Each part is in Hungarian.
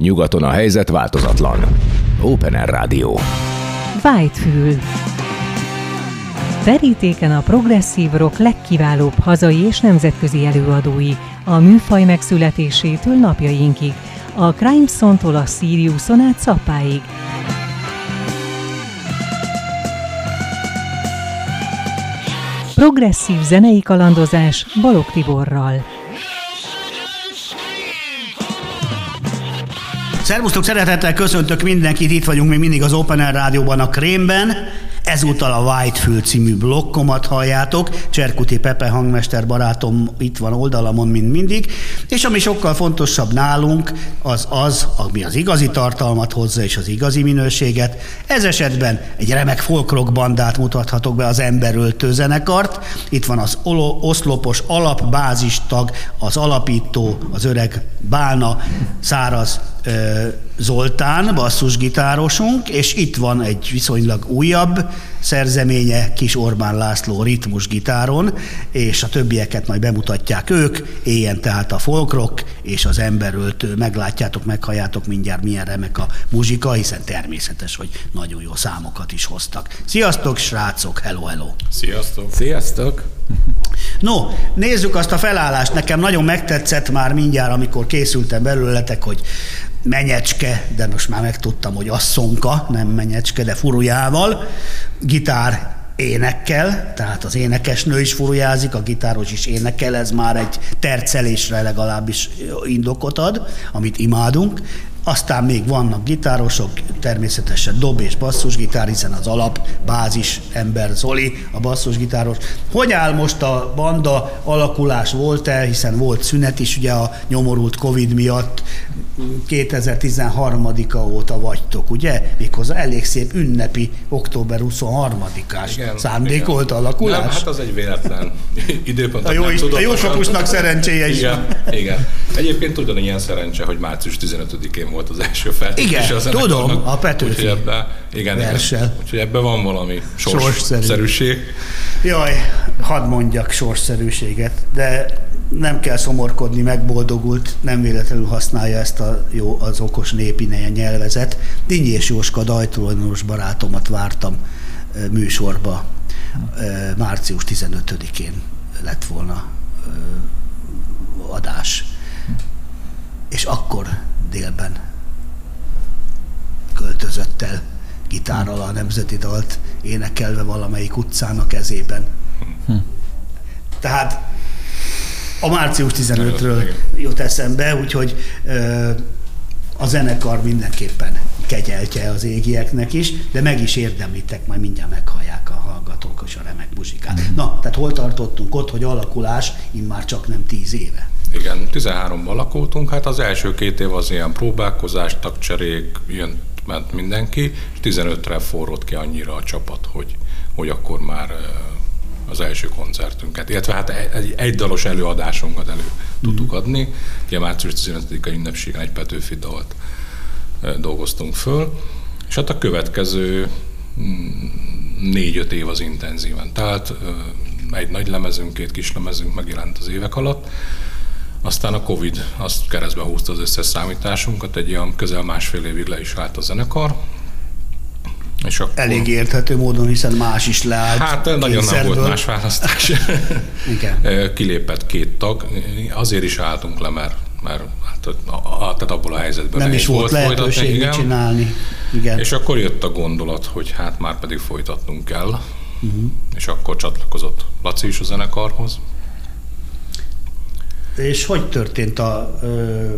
Nyugaton a helyzet változatlan. Open Air Rádió. Whitefül. Verítéken a progresszív rock legkiválóbb hazai és nemzetközi előadói, a műfaj megszületésétől napjainkig, a Crimeson-tól a Siriuson át Szappáig. Progresszív zenei kalandozás Balog Tiborral. Szervusztok, szeretettel köszöntök mindenkit, itt vagyunk még mindig az Open Air Rádióban a Krémben. Ezúttal a Whitefield című blokkomat halljátok. Cserkuti Pepe hangmester barátom itt van oldalamon, mint mindig. És ami sokkal fontosabb nálunk, az az, ami az igazi tartalmat hozza és az igazi minőséget. Ez esetben egy remek folkrock bandát mutathatok be az emberöltő zenekart. Itt van az oszlopos alapbázistag, az alapító, az öreg Bálna, száraz Zoltán, basszusgitárosunk, és itt van egy viszonylag újabb szerzeménye, Kis Orbán László ritmusgitáron, és a többieket majd bemutatják ők, éljen tehát a folkrock és az emberöltő. Meglátjátok, meghalljátok mindjárt milyen remek a muzsika, hiszen természetes, hogy nagyon jó számokat is hoztak. Sziasztok, srácok! Hello, hello! Sziasztok! Sziasztok! No, nézzük azt a felállást. Nekem nagyon megtetszett már mindjárt, amikor készültem belőletek, hogy menyecske, de most már megtudtam, hogy asszonka, nem menyecske, de furujával, gitár énekkel, tehát az énekesnő is furujázik, a gitáros is énekel, ez már egy tercelésre legalábbis indokot ad, amit imádunk, aztán még vannak gitárosok, természetesen dob és basszusgitár, hiszen az alap bázis ember Zoli, a basszusgitáros. Hogy áll most a banda alakulás volt-e, hiszen volt szünet is ugye a nyomorult Covid miatt, 2013-a óta vagytok, ugye? Méghozzá elég szép ünnepi október 23-ás szándékolt alakulás. Nem, hát az egy véletlen időpont. A jó, is, a jó sokusnak szerencséje is igen. Igen. Egyébként ugyanilyen szerencse, hogy március 15-én volt az első feltétel. Igen, a tudom, a Petőfi úgyhogy ebbe, igen, igen, úgyhogy ebben van valami sorsszerűség. Jaj, hadd mondjak sorsszerűséget, de nem kell szomorkodni, megboldogult, nem véletlenül használja ezt a jó, az okos népineje nyelvezet. Dinnyés Jóska dajtulajdonos barátomat vártam műsorba március 15-én lett volna adás. És akkor délben költözött el gitárral a nemzeti dalt, énekelve valamelyik utcán a kezében. Hm. Tehát a március 15-ről jut eszembe, úgyhogy a zenekar mindenképpen kegyeltje az égieknek is, de meg is érdemlitek, majd mindjárt meghallják a hallgatók és a remek muzsikát. Mm. Na, tehát hol tartottunk ott, hogy alakulás immár csak nem tíz éve? Igen, 13-ban alakultunk, hát az első két év az ilyen próbálkozás, tagcserék, jön, ment mindenki, és 15-re forrott ki annyira a csapat, hogy, hogy akkor már az első koncertünket, illetve hát egy, egy dalos előadásunkat elő tudtuk adni. Ugye március 15-a ünnepségen egy Petőfi dalt dolgoztunk föl, és hát a következő mm, négy-öt év az intenzíven. Tehát egy nagy lemezünk, két kis lemezünk megjelent az évek alatt, aztán a Covid azt keresztbe húzta az összes számításunkat, egy olyan közel másfél évig le is állt a zenekar, és akkor... Elég érthető módon, hiszen más is leállt. Hát nagyon nem volt más választás. Igen. Kilépett két tag. Azért is álltunk le, mert, mert hát, a, tehát abból a helyzetben nem is volt, lehetőség mit csinálni. Igen. És akkor jött a gondolat, hogy hát már pedig folytatnunk kell. Uh-huh. És akkor csatlakozott Laci is a zenekarhoz. És hogy történt a ö,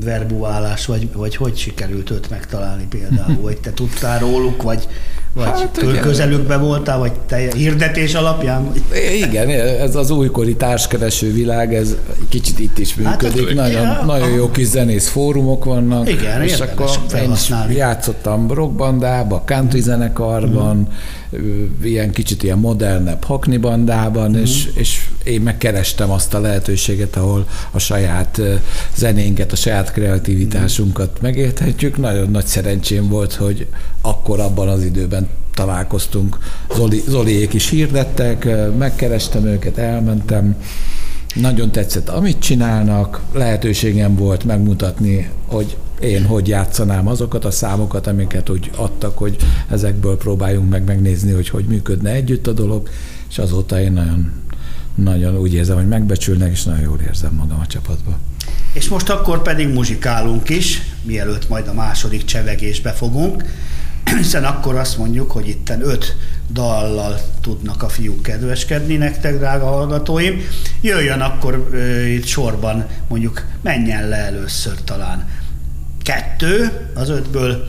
verbuálás, vagy, vagy hogy sikerült őt megtalálni például? Vagy te tudtál róluk, vagy, vagy hát, közelükbe voltál, vagy te hirdetés alapján? Vagy? Igen, ez az újkori társkereső világ, ez kicsit itt is hát, működik. Hát, nagyon, ja, nagyon jó kis zenész fórumok vannak. Igen, és akkor én is játszottam rockbandába, country zenekarban, mm ilyen kicsit ilyen modernebb hakni bandában, mm. és, és én megkerestem azt a lehetőséget, ahol a saját zenénket, a saját kreativitásunkat mm. megérthetjük. Nagyon nagy szerencsém volt, hogy akkor abban az időben találkoztunk. Zoli, Zoliék is hirdettek, megkerestem őket, elmentem, Nagyon tetszett, amit csinálnak, lehetőségem volt megmutatni, hogy én hogy játszanám azokat a számokat, amiket úgy adtak, hogy ezekből próbáljunk meg megnézni, hogy hogy működne együtt a dolog, és azóta én nagyon, nagyon úgy érzem, hogy megbecsülnek, és nagyon jól érzem magam a csapatban. És most akkor pedig muzsikálunk is, mielőtt majd a második csevegésbe fogunk, hiszen akkor azt mondjuk, hogy itten öt dallal tudnak a fiúk kedveskedni nektek, drága hallgatóim. Jöjjön akkor uh, itt sorban, mondjuk menjen le először talán. Kettő az ötből,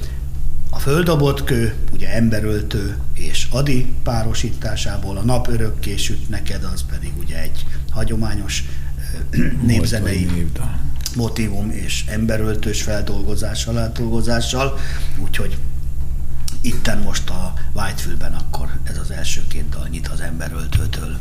a földobott kő, ugye emberöltő és Adi párosításából, a nap örökké süt neked, az pedig ugye egy hagyományos népzenei motivum és emberöltős feldolgozással, átdolgozással, úgyhogy itten most a Whitefield-ben akkor ez az első két dal nyit az emberöltőtől.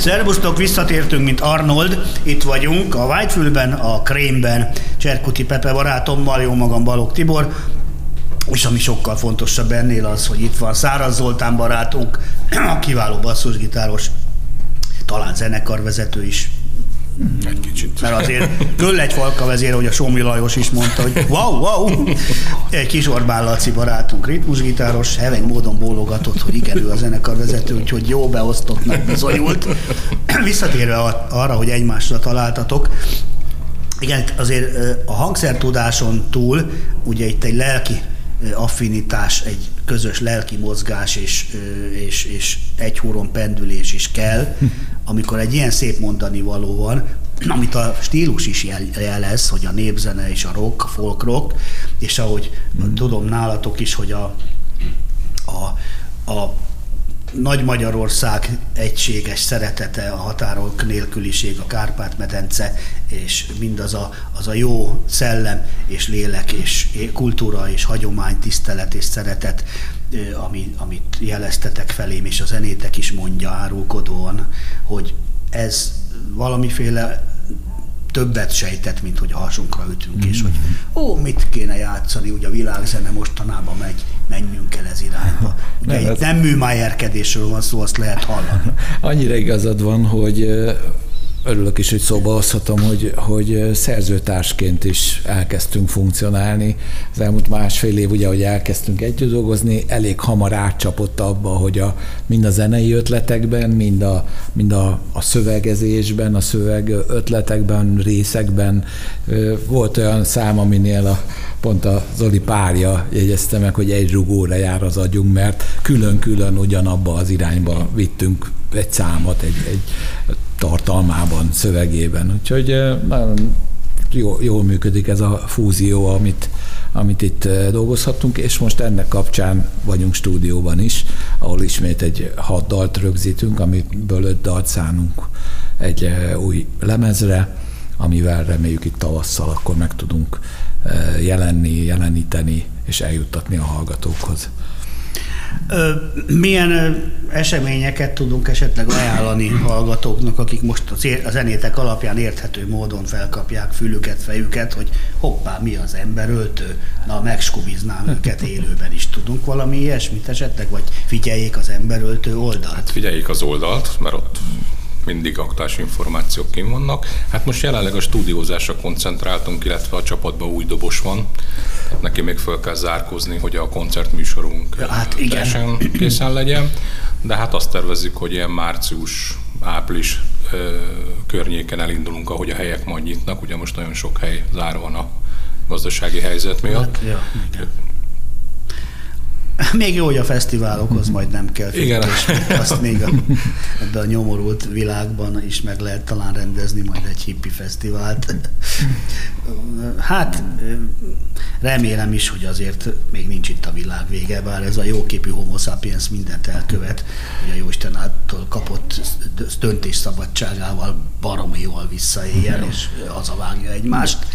Szervusztok, visszatértünk, mint Arnold. Itt vagyunk a Whitefülben, a Krémben, Cserkuti Pepe barátommal, jó magam Balog Tibor. És ami sokkal fontosabb ennél az, hogy itt van Száraz Zoltán barátunk, a kiváló basszusgitáros, talán zenekarvezető is, Egy kicsit. mert azért köll egy falka vezére, hogy a Somi Lajos is mondta, hogy wow, wow, egy kis Orbán Laci barátunk, ritmusgitáros, heveny módon bólogatott, hogy igen, ő a zenekarvezető, úgyhogy jó beosztottnak bizonyult. Visszatérve arra, hogy egymásra találtatok, igen, azért a hangszertudáson túl ugye itt egy lelki affinitás, egy közös lelki mozgás és, és, és egy húron pendülés is kell, amikor egy ilyen szép mondani való van, amit a stílus is jel- jelez, hogy a népzene és a rock, a folk rock, és ahogy tudom nálatok is, hogy a, a, a nagy Magyarország egységes szeretete, a határok nélküliség, a Kárpát-medence, és mindaz a, az a jó szellem és lélek és kultúra és hagyomány, tisztelet és szeretet, ami, amit jeleztetek felém, és a zenétek is mondja árulkodóan, hogy ez valamiféle többet sejtett, mint hogy a hasunkra ütünk, és hogy ó, mit kéne játszani, ugye a világzene mostanában megy, menjünk el ez irányba. Ugye Nem, nem, ez- nem műmájerkedésről van szó, azt lehet hallani. Annyira igazad van, hogy örülök is, hogy szóba hozhatom, hogy, hogy szerzőtársként is elkezdtünk funkcionálni. Az elmúlt másfél év, ugye, hogy elkezdtünk együtt dolgozni, elég hamar átcsapott abba, hogy a, mind a zenei ötletekben, mind a, mind a, a szövegezésben, a szöveg ötletekben, részekben volt olyan szám, aminél a, pont a Zoli párja jegyezte meg, hogy egy rugóra jár az agyunk, mert külön-külön ugyanabba az irányba vittünk egy számot, egy, egy tartalmában, szövegében. Úgyhogy nagyon jó, jól működik ez a fúzió, amit, amit itt dolgozhattunk, és most ennek kapcsán vagyunk stúdióban is, ahol ismét egy hat dalt rögzítünk, amiből öt dalt szánunk egy új lemezre, amivel reméljük itt tavasszal akkor meg tudunk jelenni, jeleníteni és eljuttatni a hallgatókhoz. Milyen eseményeket tudunk esetleg ajánlani hallgatóknak, akik most a zenétek alapján érthető módon felkapják fülüket, fejüket, hogy hoppá, mi az emberöltő? Na, megskubiznám őket élőben is. Tudunk valami ilyesmit esetleg, vagy figyeljék az emberöltő oldalt? Figyeljék az oldalt, mert ott mindig aktuális információk kim vannak. Hát most jelenleg a stúdiózásra koncentráltunk, illetve a csapatban új dobos van. Neki még fel kell zárkozni, hogy a koncertműsorunk Ja, hát igen. teljesen készen legyen. De hát azt tervezzük, hogy ilyen március, április ö, környéken elindulunk, ahogy a helyek majd nyitnak. Ugye most nagyon sok hely zárva van a gazdasági helyzet miatt. Hát, ja, igen. Még jó, hogy a fesztiválokhoz majd nem kell fűtés, azt még a, ebben a nyomorult világban is meg lehet talán rendezni majd egy hippi fesztivált. Hát remélem is, hogy azért még nincs itt a világ vége, bár ez a jóképű homo sapiens mindent elkövet, hogy a Jóisten által kapott döntés szabadságával baromi jól visszaéljen, és hazavágja egymást.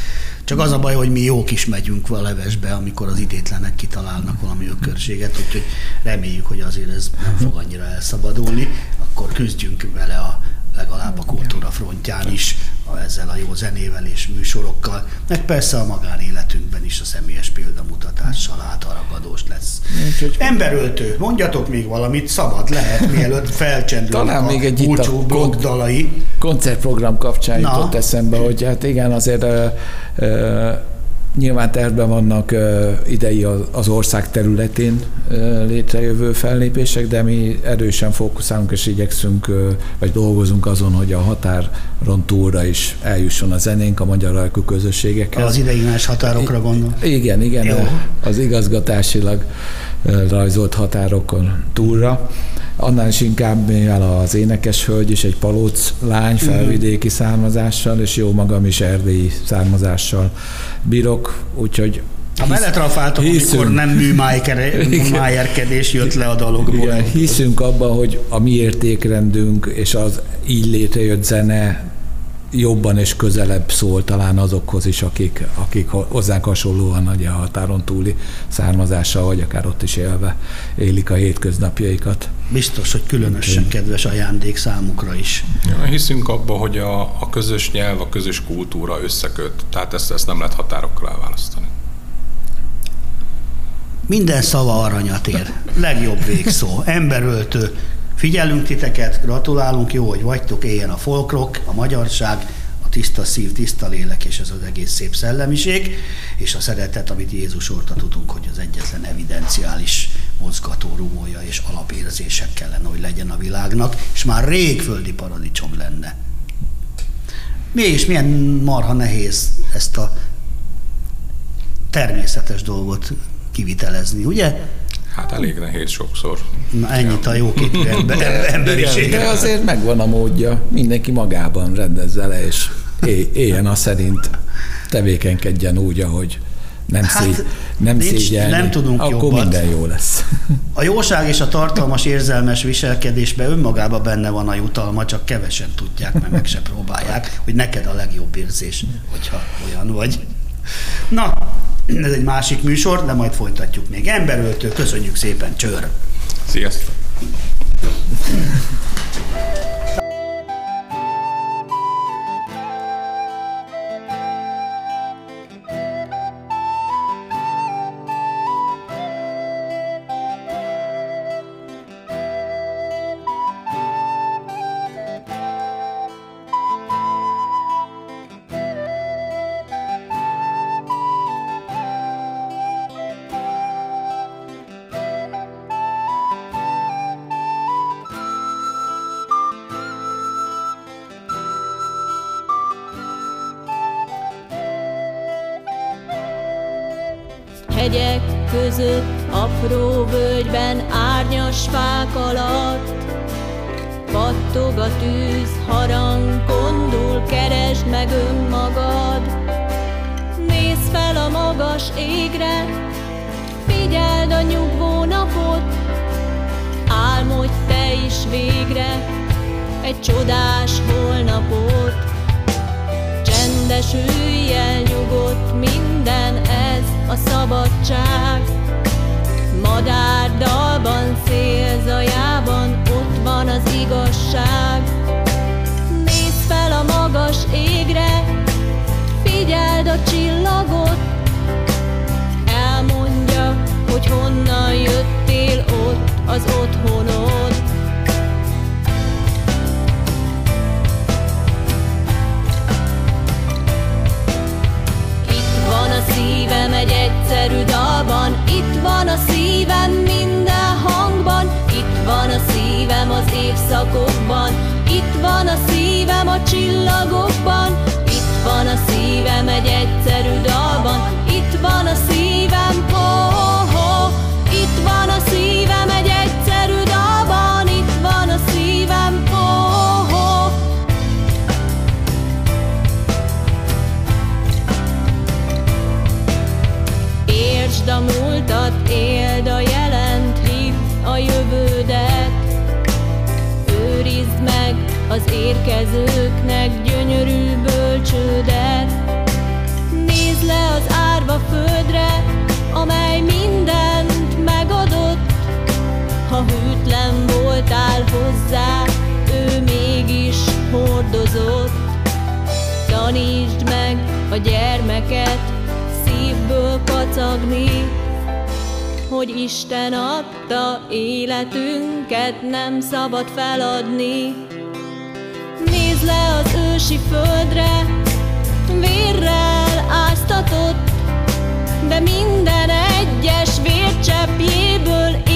Csak az a baj, hogy mi jók is megyünk a levesbe, amikor az idétlenek kitalálnak valami ökörséget, úgyhogy reméljük, hogy azért ez nem fog annyira elszabadulni, akkor küzdjünk vele a legalább a kultúra frontján is, ezzel a jó zenével és műsorokkal, meg persze a magánéletünkben is a személyes példamutatással átaragadós lesz. Úgyhogy- Emberöltő, mondjatok még valamit, szabad lehet, mielőtt felcsendülnek Talán a még egy itt a blog dalai. koncertprogram kapcsán Na. jutott eszembe, hogy hát igen, azért ö, ö, nyilván tervben vannak idei az, ország területén létrejövő fellépések, de mi erősen fókuszálunk és igyekszünk, vagy dolgozunk azon, hogy a határon túlra is eljusson a zenénk a magyar lelkű közösségekhez. Az ideiglenes határokra gondol. Igen, igen, Jó. az igazgatásilag rajzolt határokon túlra. Annál is inkább, mivel az énekes hölgy is egy palóc lány felvidéki származással, és jó magam is erdélyi származással bírok, úgyhogy Ha beletrafáltak, amikor hiszünk. nem műmájerkedés jött le a dologból. Igen, hiszünk abban, hogy a mi értékrendünk és az így létrejött zene jobban és közelebb szól talán azokhoz is, akik, akik hozzánk hasonlóan ugye, a határon túli származással, vagy akár ott is élve élik a hétköznapjaikat. biztos, hogy különösen kedves ajándék számukra is. Ja, hiszünk abba, hogy a, a közös nyelv, a közös kultúra összeköt, tehát ezt, ezt nem lehet határokra elválasztani. Minden szava aranyat ér. Legjobb végszó. Emberöltő. Figyelünk titeket, gratulálunk, jó, hogy vagytok, éljen a folkrok, a magyarság, a tiszta szív, tiszta lélek, és ez az egész szép szellemiség, és a szeretet, amit Jézus orta tudunk, hogy az egyetlen evidenciális mozgató rugója és alapérzések kellene, hogy legyen a világnak, és már rég földi paradicsom lenne. És milyen marha nehéz ezt a természetes dolgot kivitelezni, ugye? Hát elég nehéz sokszor. Na ennyit a jóképű ember, emberiség. De azért megvan a módja, mindenki magában rendezze le, és éljen a szerint, tevékenykedjen úgy, ahogy nem, hát, szégy, nem nincs, szégyelni, nem tudunk akkor jobbat. minden jó lesz. A jóság és a tartalmas érzelmes viselkedésben önmagában benne van a jutalma, csak kevesen tudják, mert meg se próbálják, hogy neked a legjobb érzés, hogyha olyan vagy. Na, ez egy másik műsor, de majd folytatjuk még. Emberöltő, köszönjük szépen, csőr! Sziasztok! Magas égre, figyeld a nyugvó napot, álmodj te is végre egy csodás holnapot. Csendesülj el nyugodt minden ez a szabadság. Madár dalban, szélzajában, ott van az igazság. Nézd fel a magas égre, figyeld a csillagot, hogy honnan jöttél ott az otthonod. Itt van a szívem egy egyszerű dalban, itt van a szívem minden hangban, itt van a szívem az évszakokban, itt van a szívem a csillagokban, itt van a szívem egy egyszerű dalban, itt van a szívem, életünket, nem szabad feladni. Nézd le az ősi földre, vérrel áztatott, de minden egyes vércseppjéből élet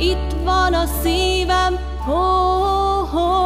itt van a szívem, ho, oh. ho.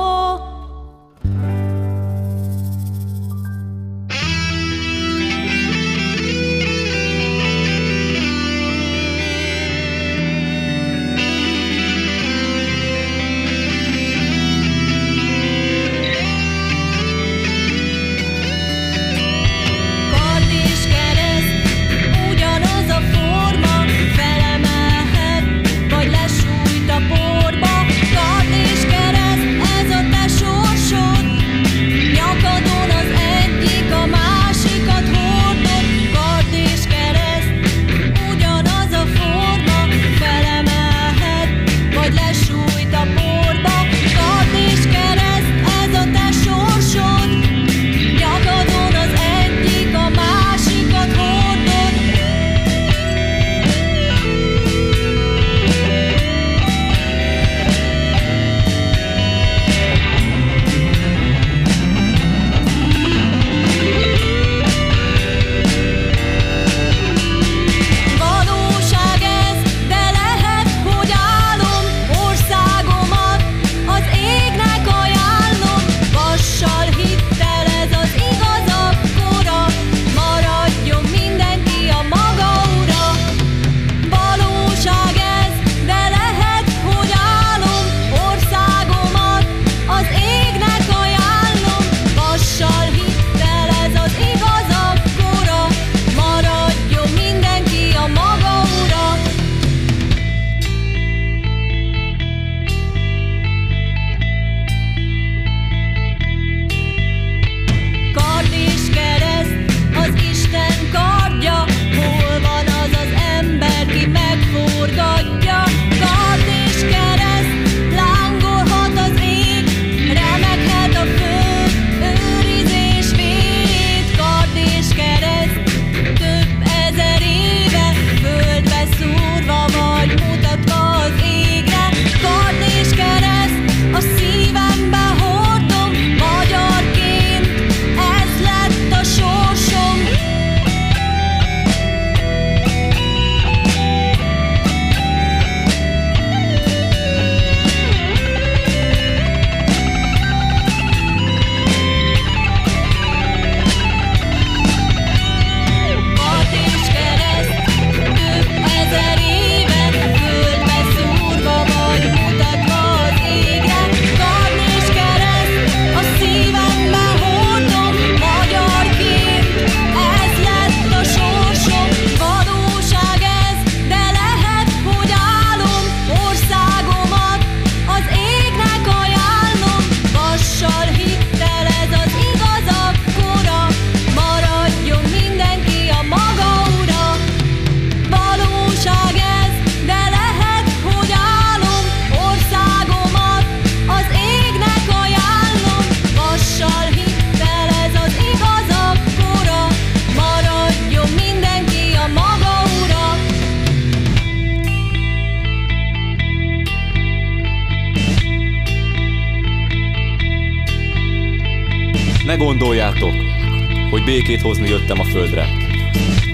Békét hozni jöttem a földre.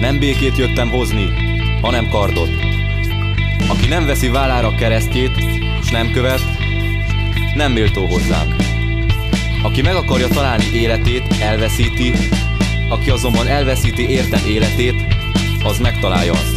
Nem békét jöttem hozni, hanem kardot. Aki nem veszi vállára keresztjét, és nem követ, nem méltó hozzám. Aki meg akarja találni életét, elveszíti, aki azonban elveszíti értem életét, az megtalálja azt.